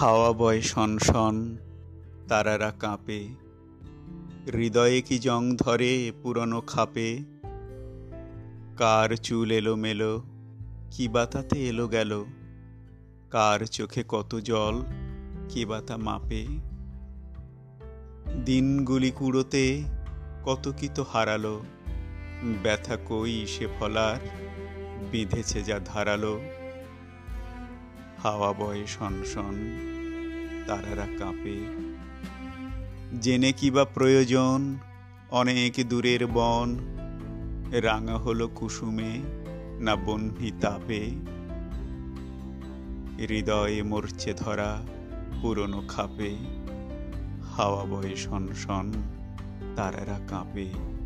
হাওয়া বয় শন শন, তারারা কাঁপে। হৃদয়ে কি জং ধরে পুরনো খাপে? কার চুল এলো মেলো কি বা তাতে এলো গেল? কার চোখে কত জল, কি বাতা মাপে? দিনগুলি কুড়োতে কত কি তো হারালো, ব্যথা কই সে ফলার, বিঁধেছে যা ধারালো। হাওয়া বয়ে শন শন, তারারা কাঁপে। জেনে কি বা প্রয়োজন, অনেক দূরের বন, রাঙা হলো কুসুমে না বহ্নি তাপে। হৃদয়ে মরছে ধরা পুরনো খাপে হাওয়া বয়ে শন শন, তারারা কাঁপে।